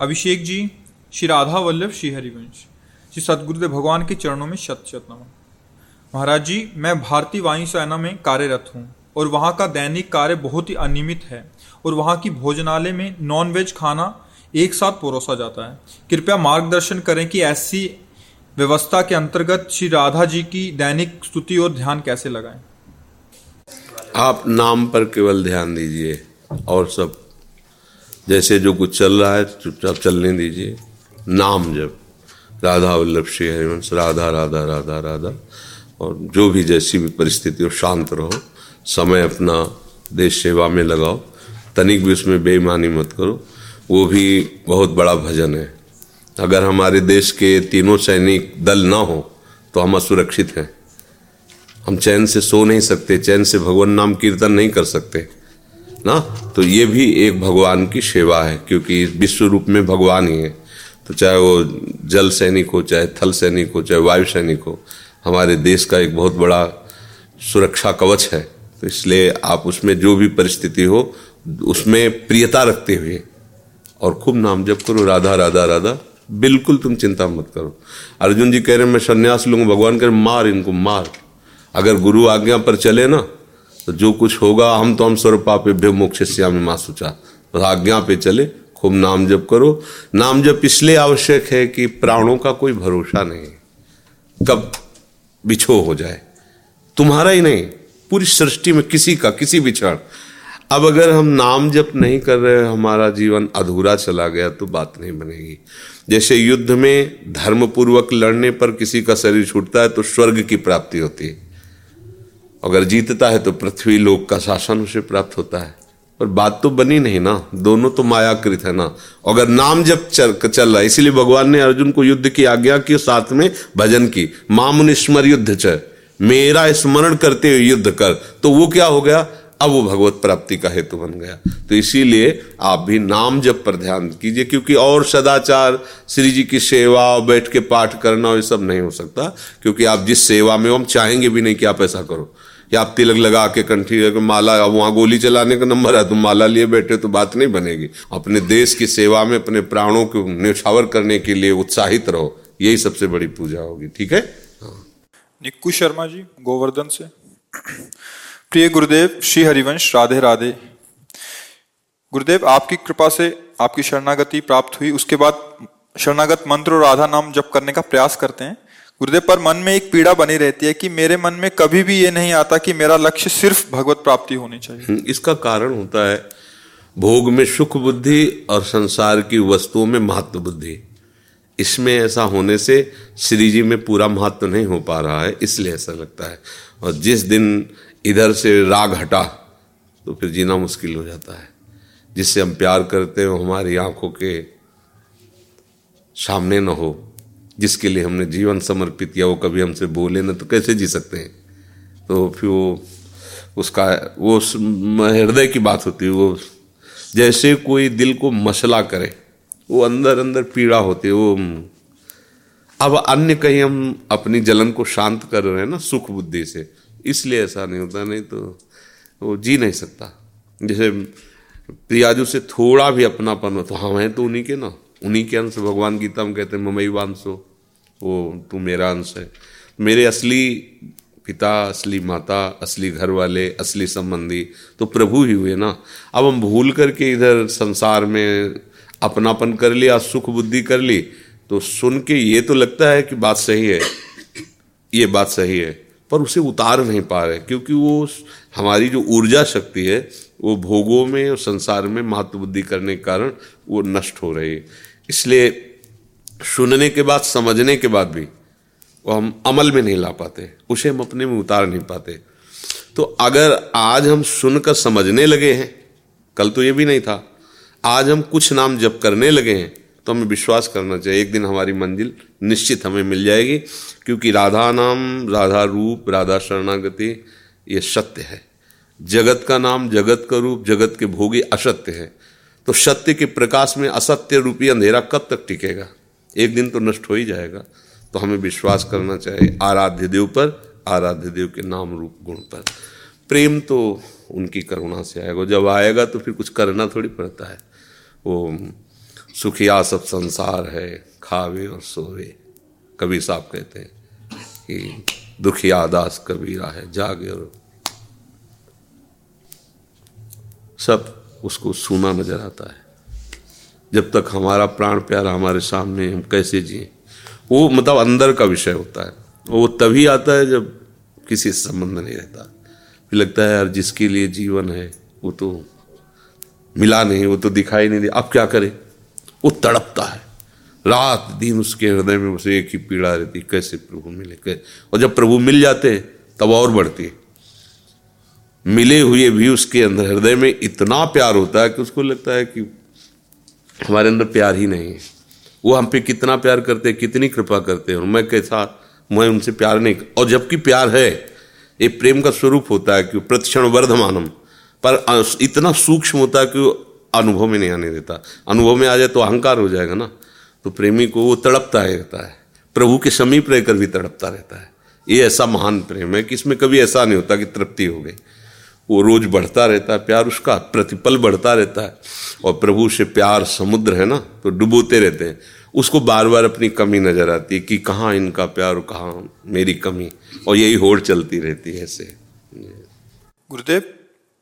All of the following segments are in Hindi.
अभिषेक जी, श्री राधा वल्लभ श्री हरिवंश श्री सदगुरुदेव भगवान के चरणों में शत शत नमन महाराज जी, मैं भारतीय वायुसेना में कार्यरत हूँ और वहाँ का दैनिक कार्य बहुत ही अनियमित है और वहाँ की भोजनालय में नॉन वेज खाना एक साथ परोसा जाता है। कृपया मार्गदर्शन करें कि ऐसी व्यवस्था के अंतर्गत श्री राधा जी की दैनिक स्तुति और ध्यान कैसे लगाएँ। आप नाम पर केवल ध्यान दीजिए और सब जैसे जो कुछ चल रहा है, चुपचाप चलने दीजिए। नाम जब, राधा वल्लभ श्री हरिवंश, राधा राधा राधा राधा, और जो भी जैसी भी परिस्थिति हो, शांत रहो, समय अपना देश सेवा में लगाओ, तनिक भी उसमें बेईमानी मत करो। वो भी बहुत बड़ा भजन है। अगर हमारे देश के तीनों सैनिक दल ना हो तो हम असुरक्षित हैं। हम चैन से सो नहीं सकते, चैन से भगवान नाम कीर्तन नहीं कर सकते। ना? तो ये भी एक भगवान की सेवा है, क्योंकि विश्व रूप में भगवान ही है। तो चाहे वो जल सैनिक हो, चाहे थल सैनिक हो, चाहे वायु सैनिक हो, हमारे देश का एक बहुत बड़ा सुरक्षा कवच है। तो इसलिए आप उसमें जो भी परिस्थिति हो, उसमें प्रियता रखते हुए, और खूब नाम जप करो, राधा राधा राधा, बिल्कुल तुम चिंता मत करो। अर्जुन जी कह रहे हैं, मैं संन्यास लूँगा, भगवान कह रहे मार इनको, मार। अगर गुरु आज्ञा पर चले ना तो जो कुछ होगा, हम तो हम स्वर्ग पापे मोक्ष श्याम माँ सुचा। तो आज्ञा पे चले, खूब नाम जप करो। नाम जप इसलिए आवश्यक है कि प्राणों का कोई भरोसा नहीं। कब बिछो हो जाए। तुम्हारा ही नहीं, पूरी सृष्टि में किसी का, किसी भी क्षण। अब अगर हम नाम जप नहीं कर रहे हमारा जीवन अधूरा चला गया तो बात नहीं बनेगी। जैसे युद्ध में धर्मपूर्वक लड़ने पर किसी का शरीर छूटता है तो स्वर्ग की प्राप्ति होती है। अगर जीतता है तो पृथ्वी लोक का शासन उसे प्राप्त होता है। पर बात तो बनी नहीं ना। दोनों तो मायाकृत है ना। अगर नाम जब चल, चल रहा है इसीलिए भगवान ने अर्जुन को युद्ध की आज्ञा की साथ में भजन की। मामुन स्मर युद्ध च मेरा स्मरण करते हुए युद्ध कर। तो वो क्या हो गया? अब वो भगवत प्राप्ति का हेतु बन गया। तो इसीलिए आप भी नाम जब पर ध्यान कीजिए, क्योंकि और सदाचार, श्री जी की सेवा, और बैठ के पाठ करना ये सब नहीं हो सकता, क्योंकि आप जिस सेवा में हम चाहेंगे भी नहीं कि आप ऐसा करो। या आप तिलक लगा के कंठी माला वहाँ गोली चलाने का नंबर है, तुम माला लिए बैठे तो बात नहीं बनेगी। अपने देश की सेवा में, अपने प्राणों को न्यौछावर करने के लिए उत्साहित रहो। यही सबसे बड़ी पूजा होगी, ठीक हाँ। निक्कू शर्मा जी, गोवर्धन से। प्रिय गुरुदेव श्री हरिवंश राधे राधे। गुरुदेव आपकी कृपा से आपकी शरणागति प्राप्त हुई। उसके बाद शरणागत मंत्र और राधा नाम जप करने का प्रयास करते हैं। गुरुदेव पर मन में एक पीड़ा बनी रहती है कि मेरे मन में कभी भी ये नहीं आता कि मेरा लक्ष्य सिर्फ़ भगवत प्राप्ति होनी चाहिए। हम्म, इसका कारण होता है भोग में सुख बुद्धि और संसार की वस्तुओं में महत्व बुद्धि। इसमें ऐसा होने से श्री जी में पूरा महत्व नहीं हो पा रहा है इसलिए ऐसा लगता है। और जिस दिन इधर से राग हटा तो फिर जीना मुश्किल हो जाता है। जिससे हम प्यार करते हो, हमारी आँखों के सामने न हो, जिसके लिए हमने जीवन समर्पित किया, वो कभी हमसे बोले ना तो कैसे जी सकते हैं? तो फिर वो, उसका, वो हृदय की बात होती है, वो जैसे कोई दिल को मसला करे, वो अंदर अंदर पीड़ा होती है, वो, अब अन्य कहीं हम अपनी जलन को शांत कर रहे हैं ना, सुख बुद्धि से इसलिए ऐसा नहीं होता, नहीं तो वो जी नहीं सकता। जैसे प्रियाजू से थोड़ा भी अपनापन हो तो हम हैं तो उन्हीं के ना, उन्हीं के अंश, भगवान गीता में कहते हैं ममई वांसो वो तू मेरा अंश है। मेरे असली पिता, असली माता, असली घर वाले, असली संबंधी तो प्रभु ही हुए ना। अब हम भूल करके इधर संसार में अपनापन कर लिया, सुख बुद्धि कर ली तो सुन के ये तो लगता है कि बात सही है। ये बात सही है। पर उसे उतार नहीं पा रहे, क्योंकि वो हमारी जो ऊर्जा शक्ति है, वो भोगों में और संसार में महत्व बुद्धि करने के कारण वो नष्ट हो रही है। इसलिए सुनने के बाद, समझने के बाद भी वो हम अमल में नहीं ला पाते, उसे हम अपने में उतार नहीं पाते। तो अगर आज हम सुनकर समझने लगे हैं, कल तो ये भी नहीं था, आज हम कुछ नाम जप करने लगे हैं तो हमें विश्वास करना चाहिए। एक दिन हमारी मंजिल निश्चित हमें मिल जाएगी, क्योंकि राधा नाम, राधा रूप, राधा शरणागति, ये सत्य है। जगत का नाम जगत का रूप, जगत के भोगी असत्य है। तो सत्य के प्रकाश में असत्य रूपी अंधेरा कब तक टिकेगा? एक दिन तो नष्ट हो ही जाएगा। तो हमें विश्वास करना चाहिए आराध्य देव पर, आराध्य देव के नाम रूप गुण पर। प्रेम तो उनकी करुणा से आएगा। जब आएगा तो फिर कुछ करना थोड़ी पड़ता है। वो सुखिया सब संसार है, खावे और सोवे। कबीर साहब कहते हैं कि दुखिया दास कबीरा है, जागे और सब उसको सुना नज़र आता है। जब तक हमारा प्राण प्यारा हमारे सामने हम कैसे जिए? वो मतलब अंदर का विषय होता है। वो तभी आता है जब किसी से संबंध नहीं रहता। फिर लगता है, यार, जिसके लिए जीवन है, वो तो मिला नहीं, वो तो दिखाई नहीं दिया अब क्या करे? वो तड़पता है। रात दिन उसके हृदय में उसे एक ही पीड़ा रहती कैसे प्रभु मिले कैसे और जब प्रभु मिल जाते हैं, तब और बढ़ती है। मिले हुए भी उसके अंदर, हृदय में इतना प्यार होता है कि उसको लगता है कि हमारे अंदर प्यार ही नहीं है। वो हम पे कितना प्यार करते हैं, कितनी कृपा करते हैं मैं कैसा, मैं उनसे प्यार नहीं और जबकि प्यार है, ये प्रेम का स्वरूप होता है कि प्रतिक्षण वर्धमानम पर इतना सूक्ष्म होता है कि अनुभव में नहीं आने देता। अनुभव में आ जाए तो अहंकार हो जाएगा ना। तो प्रेमी को वो तड़पता रहता है। प्रभु के समीप रहकर भी तड़पता रहता है। ये ऐसा महान प्रेम है कि इसमें कभी ऐसा नहीं होता कि तृप्ति हो गई। वो रोज बढ़ता रहता है, प्यार उसका प्रतिपल बढ़ता रहता है। और प्रभु से प्यार समुद्र है ना तो डुबोते रहते हैं। उसको बार बार अपनी कमी नज़र आती है कि कहाँ इनका प्यार कहाँ मेरी कमी। और यही होड़ चलती रहती है ऐसे। गुरुदेव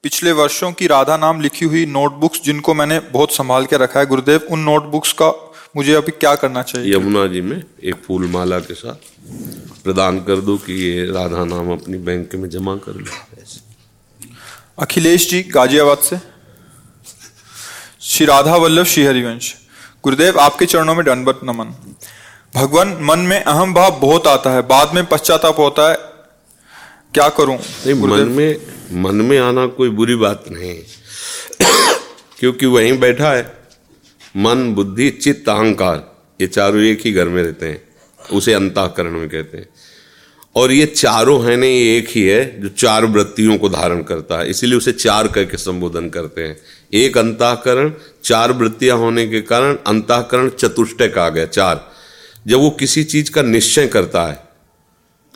पिछले वर्षों की राधा नाम लिखी हुई नोटबुक्स जिनको मैंने बहुत संभाल के रखा है गुरुदेव उन नोटबुक्स का मुझे अभी क्या करना चाहिए? यमुना जी में एक फूल माला के साथ प्रदान कर दो कि ये राधा नाम अपनी बैंक में जमा कर लो। अखिलेश जी गाजियाबाद से। श्री राधा वल्लभ श्री हरिवंश गुरुदेव आपके चरणों में दंडवत नमन। भगवान मन में अहम भाव बहुत आता है बाद में पश्चाताप होता है क्या करूँ? नहीं मन में मन में आना कोई बुरी बात नहीं। क्योंकि वहीं बैठा है। मन बुद्धि चित्त अहंकार ये चारों एक ही घर में रहते हैं। उसे अंताकरण में कहते हैं। और ये चारों है नहीं ये एक ही है जो चार वृत्तियों को धारण करता है। इसीलिए उसे चार करके संबोधन करते हैं। एक अंताकरण चार वृत्तियाँ होने के कारण अंताकरण चतुष्टय का आ गया चार। जब वो किसी चीज़ का निश्चय करता है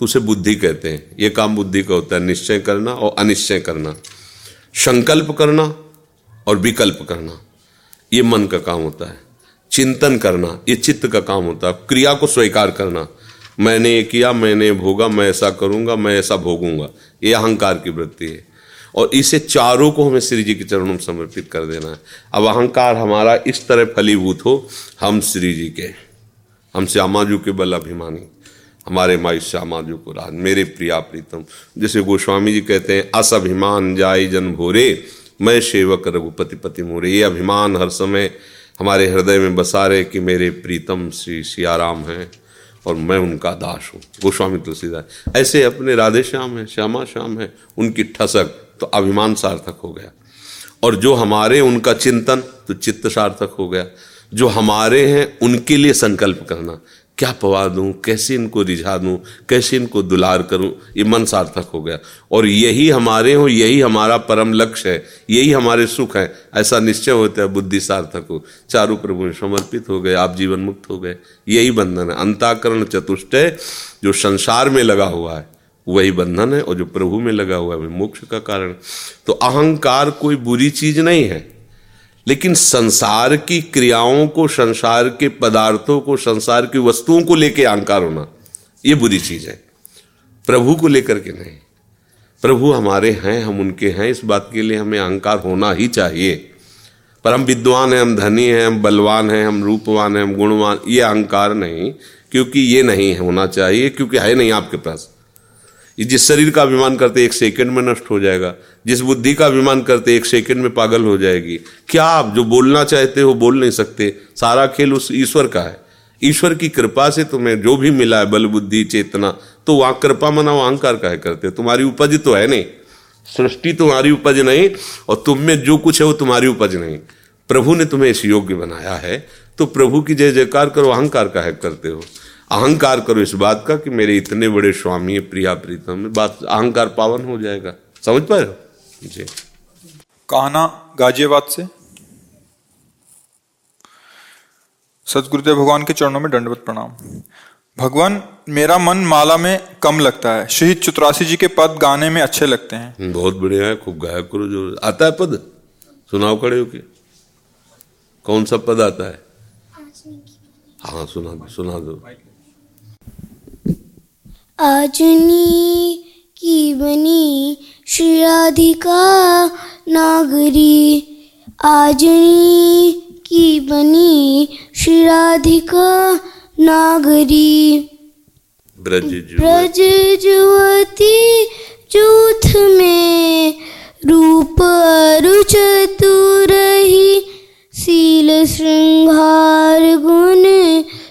तो उसे बुद्धि कहते हैं। ये काम बुद्धि का होता है, निश्चय करना और अनिश्चय करना। संकल्प करना और विकल्प करना, ये मन का काम होता है। चिंतन करना, ये चित्त का काम होता है। क्रिया को स्वीकार करना, मैंने ये किया, मैंने भोगा, मैं ऐसा करूँगा, मैं ऐसा भोगूँगा। ये अहंकार की वृत्ति है। और इसे चारों को हमें श्री जी के चरणों में समर्पित कर देना है। अब अहंकार हमारा इस तरह फलीभूत हो, हम श्री जी के हम श्यामाजू के बल अभिमानी। हमारे माई श्यामाजू को राज। मेरे प्रिया प्रीतम, जैसे गोस्वामी जी कहते हैं, अस अभिमान जाय जन भोरे, मैं सेवक रघुपति पति मोरे। ये अभिमान हर समय हमारे हृदय में बसा रहे कि मेरे प्रीतम श्री सियाराम हैं और मैं उनका दास हूँ। गोस्वामी तुलसीदास, ऐसे अपने राधे श्याम है, श्यामा श्याम है, उनकी ठसक तो अभिमान सार्थक हो गया। और जो हमारे उनका चिंतन तो चित्त सार्थक हो गया। जो हमारे हैं, उनके लिए संकल्प करना। क्या पवा दूँ? कैसे इनको रिझा दूँ? कैसे इनको दुलार करूँ? ये मन सार्थक हो गया। और यही हमारे हो, यही हमारा परम लक्ष्य है, यही हमारे सुख है। ऐसा निश्चय होता है, बुद्धि सार्थक हो। चारों प्रभु समर्पित हो गए, आप जीवन मुक्त हो गए। यही बंधन है। अंताकरण चतुष्टय जो संसार में लगा हुआ है, वही बंधन है, और जो प्रभु में लगा हुआ है मोक्ष का कारण। तो अहंकार कोई बुरी चीज़ नहीं है। लेकिन संसार की क्रियाओं को, संसार के पदार्थों को, संसार की वस्तुओं को लेकर अहंकार होना, ये बुरी चीज़ है। प्रभु को लेकर के नहीं। प्रभु हमारे हैं, हम उनके हैं, इस बात के लिए हमें अहंकार होना ही चाहिए। पर हम विद्वान हैं, हम धनी हैं, हम बलवान हैं, हम रूपवान हैं, हम गुणवान, ये अहंकार नहीं, क्योंकि ये नहीं होना चाहिए, क्योंकि है नहीं आपके पास। जिस शरीर का अभिमान करते एक सेकंड में नष्ट हो जाएगा, जिस बुद्धि का अभिमान करते एक सेकंड में पागल हो जाएगी। क्या आप जो बोलना चाहते हो बोल नहीं सकते? सारा खेल उस ईश्वर का है। ईश्वर की कृपा से तुम्हें जो भी मिला है, बल, बुद्धि, चेतना तो वहाँ कृपा मना अहंकार का है करते। तुम्हारी उपज तो है नहीं। सृष्टि तुम्हारी उपज नहीं, और तुम में जो कुछ है वो तुम्हारी उपज नहीं। प्रभु ने तुम्हें इस योग्य बनाया है तो प्रभु की जय जयकार करो, अहंकार का है करते हो। अहंकार करो इस बात का कि मेरे इतने बड़े स्वामी प्रिया प्रीतम बात अहंकार पावन हो जाएगा। समझ पाए जी। कहना गाजियाबाद से। सतगुरुदेव भगवान के चरणों में दंडवत प्रणाम। भगवान मेरा मन माला में कम लगता है। शहीद चतुरासी जी के पद गाने में अच्छे लगते हैं। बहुत बढ़िया है खूब गाया करो जो आता है पद? सुनाओ खड़े हो के। कौन सा पद आता है? हाँ सुना दो सुना दो। आजनी की बनी श्री राधिका नागरी। आजनी की बनी श्री राधिका नागरी। ब्रज ब्रज जुवती जूथ में रूप अरुच रही सील श्रृंगार गुण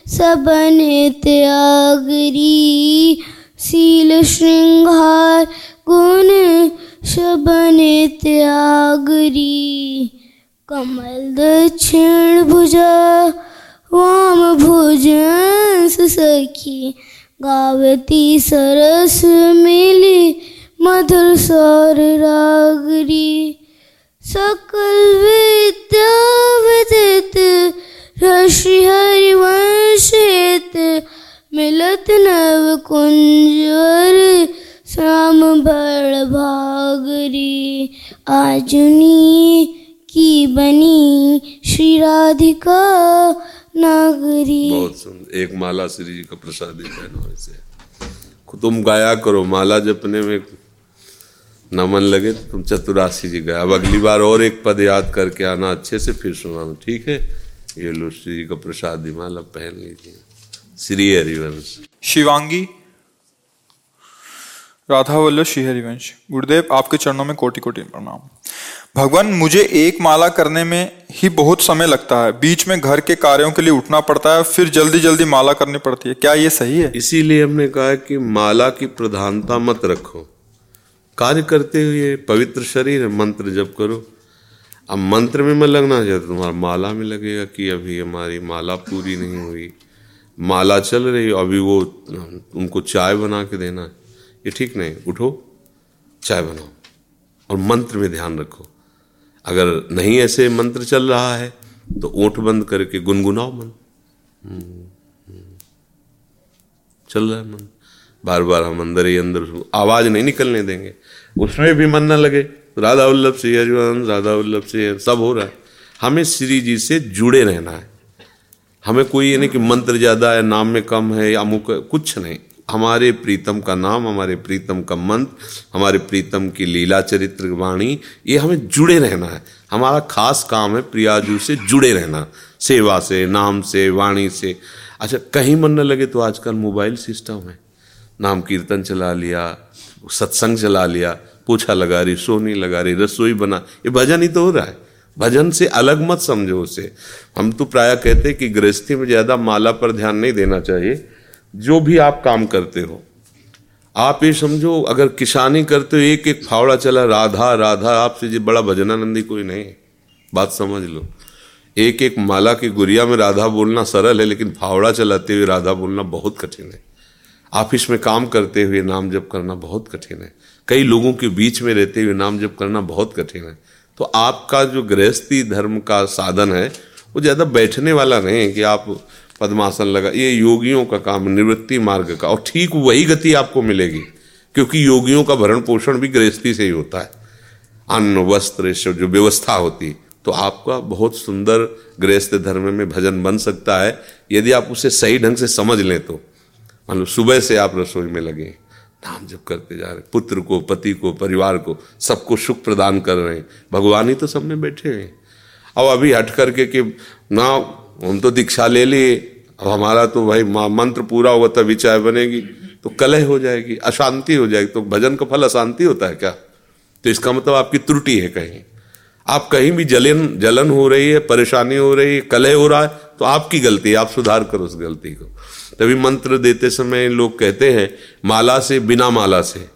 सबन त्यागरी। सील श्रृंगार, गुण शबन त्यागरी। कमल दक्षिण भुजा, वाम भुजंस सखी। गावती सरस मिली, मधुर सौर रागरी। सकल विद्या विदित ऋषि हरिवंशित मिलत नव कुंजर, श्याम बड़ भागरी। आजुनी की बनी श्री राधिका नागरी। बहुत सुंदर। एक माला श्री जी का प्रसाद तुम गाया करो। माला जपने में न मन लगे तो तुम चतुरासी जी गाया। अब अगली बार और एक पद याद करके आना, अच्छे से फिर सुनाना ठीक है? ये लो श्री जी का प्रसाद माला पहन लीजिए। श्री हरिवंश शिवांगी। राधा वल्लभ श्री हरिवंश गुरुदेव आपके चरणों में कोटि कोटि प्रणाम। भगवान मुझे एक माला करने में ही बहुत समय लगता है। बीच में घर के कार्यों के लिए उठना पड़ता है फिर जल्दी जल्दी माला करनी पड़ती है। क्या ये सही है? इसीलिए हमने कहा कि माला की प्रधानता मत रखो। कार्य करते हुए पवित्र शरीर मंत्र जप करो। अब मंत्र में मैं लगना चाहिए तुम्हारा माला में लगेगा कि अभी हमारी माला पूरी नहीं हुई। माला चल रही, अभी वो, उनको चाय बना के देना है। ये ठीक नहीं, उठो, चाय बनाओ और मंत्र में ध्यान रखो। अगर नहीं ऐसे मंत्र चल रहा है तो ओठ बंद करके गुनगुनाओ मन। चल रहा है मन। बार बार हम अंदर ही अंदर आवाज़ नहीं निकलने देंगे। उसमें भी मन न लगे। राधा वल्लभ सिंह राधा वल्लभ सिंह सब हो रहा है। हमें श्री जी से जुड़े रहना है। हमें कोई ये नहीं कि मंत्र ज़्यादा है नाम में कम है या अमुक कुछ नहीं। हमारे प्रीतम का नाम, हमारे प्रीतम का मंत्र, हमारे प्रीतम की लीला चरित्र वाणी, ये हमें जुड़े रहना है। हमारा खास काम है प्रियाजू से जुड़े रहना। सेवा से, नाम से, वाणी से। अच्छा कहीं मन न लगे तो आजकल मोबाइल सिस्टम है। नाम कीर्तन चला लिया, सत्संग चला लिया, पूछा लगा रही, सोनी लगा रही, रसोई बना, ये भजन ही तो हो रहा है। भजन से अलग मत समझो उसे। हम तो प्राय कहते हैं कि गृहस्थी में ज़्यादा माला पर ध्यान नहीं देना चाहिए, जो भी आप काम करते हो। आप ये समझो, अगर किसानी करते हो एक एक फावड़ा चला, राधा राधा, आपसे जी बड़ा भजनानंदी कोई नहीं है। बात समझ लो। एक एक माला की गुड़िया में राधा बोलना सरल है, लेकिन फावड़ा चलाते हुए राधा बोलना बहुत कठिन है। ऑफ़िस में काम करते हुए नाम जप करना बहुत कठिन है। कई लोगों के बीच में रहते हुए नाम जप करना बहुत कठिन है। तो आपका जो गृहस्थी धर्म का साधन है, वो ज़्यादा बैठने वाला नहीं कि आप पद्मासन लगा, ये योगियों का काम, निवृत्ति मार्ग का। और ठीक वही गति आपको मिलेगी, क्योंकि योगियों का भरण पोषण भी गृहस्थी से ही होता है। अन्न, वस्त्र जो व्यवस्था होती तो आपका बहुत सुंदर गृहस्थ धर्म में भजन बन सकता है। यदि आप उसे सही ढंग से समझ लें तो मान लो सुबह से आप रसोई में लगे। नाम जब करते जा रहे पुत्र को, पति को, परिवार को, सबको सुख प्रदान कर रहे हैं। भगवान ही तो सबने बैठे हैं। अब अभी हट करके कि ना, हम तो दीक्षा ले लिए, अब हमारा तो भाई मंत्र पूरा होगा तभी चाय बनेगी तो कलह हो जाएगी, अशांति हो जाएगी। तो भजन का फल अशांति होता है क्या? तो इसका मतलब आपकी त्रुटि है कहीं। आप कहीं भी जलन जलन हो रही है, परेशानी हो रही है, कलह हो रहा है तो आपकी गलती आप सुधार करो उस गलती को। तभी मंत्र देते समय लोग कहते हैं, माला से बिना माला से,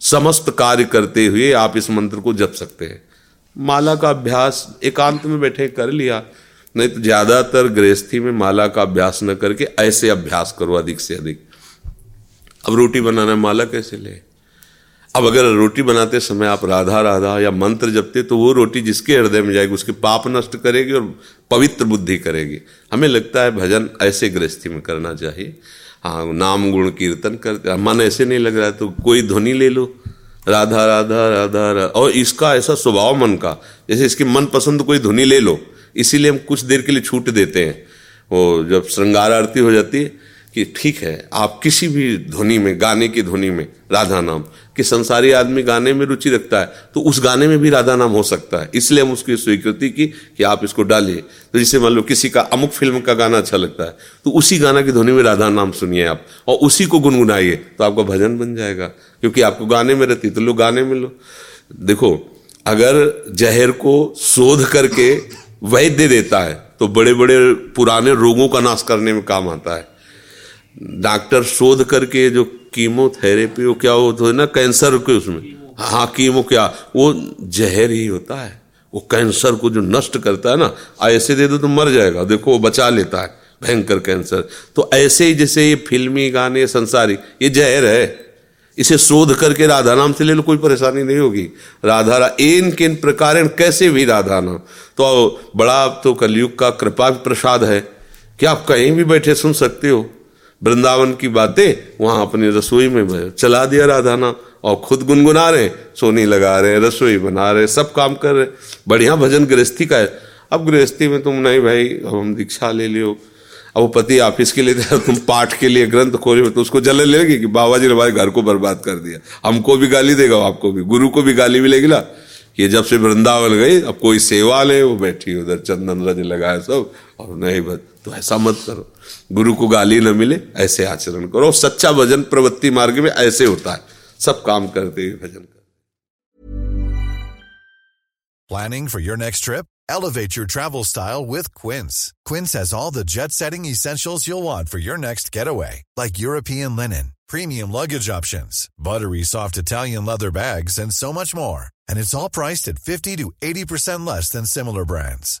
समस्त कार्य करते हुए आप इस मंत्र को जप सकते हैं। माला का अभ्यास एकांत में बैठे कर लिया, नहीं तो ज़्यादातर गृहस्थी में माला का अभ्यास न करके ऐसे अभ्यास करो अधिक से अधिक। अब रोटी बनाना माला कैसे ले? अब अगर रोटी बनाते समय आप राधा राधा या मंत्र जपते तो वो रोटी जिसके हृदय में जाएगी, उसके पाप नष्ट करेगी और पवित्र बुद्धि करेगी। हमें लगता है भजन ऐसे गृहस्थी में करना चाहिए। हाँ नाम गुण कीर्तन कर, मन ऐसे नहीं लग रहा है तो कोई ध्वनि ले लो। राधा राधा राधा राधा और इसका ऐसा स्वभाव मन का, जैसे इसकी मन पसंद कोई ध्वनि ले लो। इसीलिए हम कुछ देर के लिए छूट देते हैं। वो जब श्रृंगार आरती हो जाती है कि ठीक है, आप किसी भी ध्वनि में, गाने की ध्वनि में, राधा नाम, कि संसारी आदमी गाने में रुचि रखता है तो उस गाने में भी राधा नाम हो सकता है। इसलिए हम उसकी स्वीकृति की कि आप इसको डालिए। तो जैसे मान लो किसी का अमुक फ़िल्म का गाना अच्छा लगता है तो उसी गाना की ध्वनि में राधा नाम सुनिए आप, और उसी को गुनगुनाइए तो आपका भजन बन जाएगा, क्योंकि आपको गाने में रहती तो लो गाने में लो। देखो, अगर जहर को शोध करके वैद्य देता है तो बड़े बड़े पुराने रोगों का नाश करने में काम आता है। डॉक्टर शोध करके जो कीमोथेरेपी, वो क्या होता है ना, कैंसर के उसमें। हाँ कीमो क्या, वो जहर ही होता है। वो कैंसर को जो नष्ट करता है ना ऐसे दे दो तो मर जाएगा। देखो, वो बचा लेता है, भयंकर कैंसर। तो ऐसे ही जैसे ये फिल्मी गाने, संसारी, ये जहर है। इसे शोध करके राधा नाम से ले लो, कोई परेशानी नहीं होगी। राधा रा इन किन प्रकार कैसे भी राधा नाम तो बड़ा तो कलयुग का कृपा प्रसाद है। कि आप कहीं भी बैठे सुन सकते हो। वृंदावन की बातें वहाँ अपनी रसोई में चला दिया राधाना और खुद गुनगुना रहे, सोनी लगा रहे, रसोई बना रहे, सब काम कर रहे। बढ़िया भजन गृहस्थी का है। अब गृहस्थी में तुम, नहीं भाई, अब हम दीक्षा ले लियो। अब वो पति ऑफ़िस के लिए तुम पाठ के लिए ग्रंथ खोले तो उसको जलन लेगी कि बाबा जी ने हमारे घर को बर्बाद कर दिया। हमको भी गाली देगा आपको भी। गुरु को भी गाली मिलेगी ना। ये जब से वृंदावन गई, अब कोई सेवा ले, वो बैठी उधर, चंदन रज लगाए सब, और नहीं बस तो ऐसा मत करो। गुरु को गाली न मिले ऐसे आचरण करो सच्चा भजन प्रवृत्ति मार्ग में ऐसे होता है सब काम करते हुए भजन कर planning for your next trip elevate your travel style with Quince Quince has all the jet setting essentials you'll want for your next getaway like European linen premium luggage options buttery soft Italian leather bags and so much more and it's all priced at 50 to 80% less than similar brands.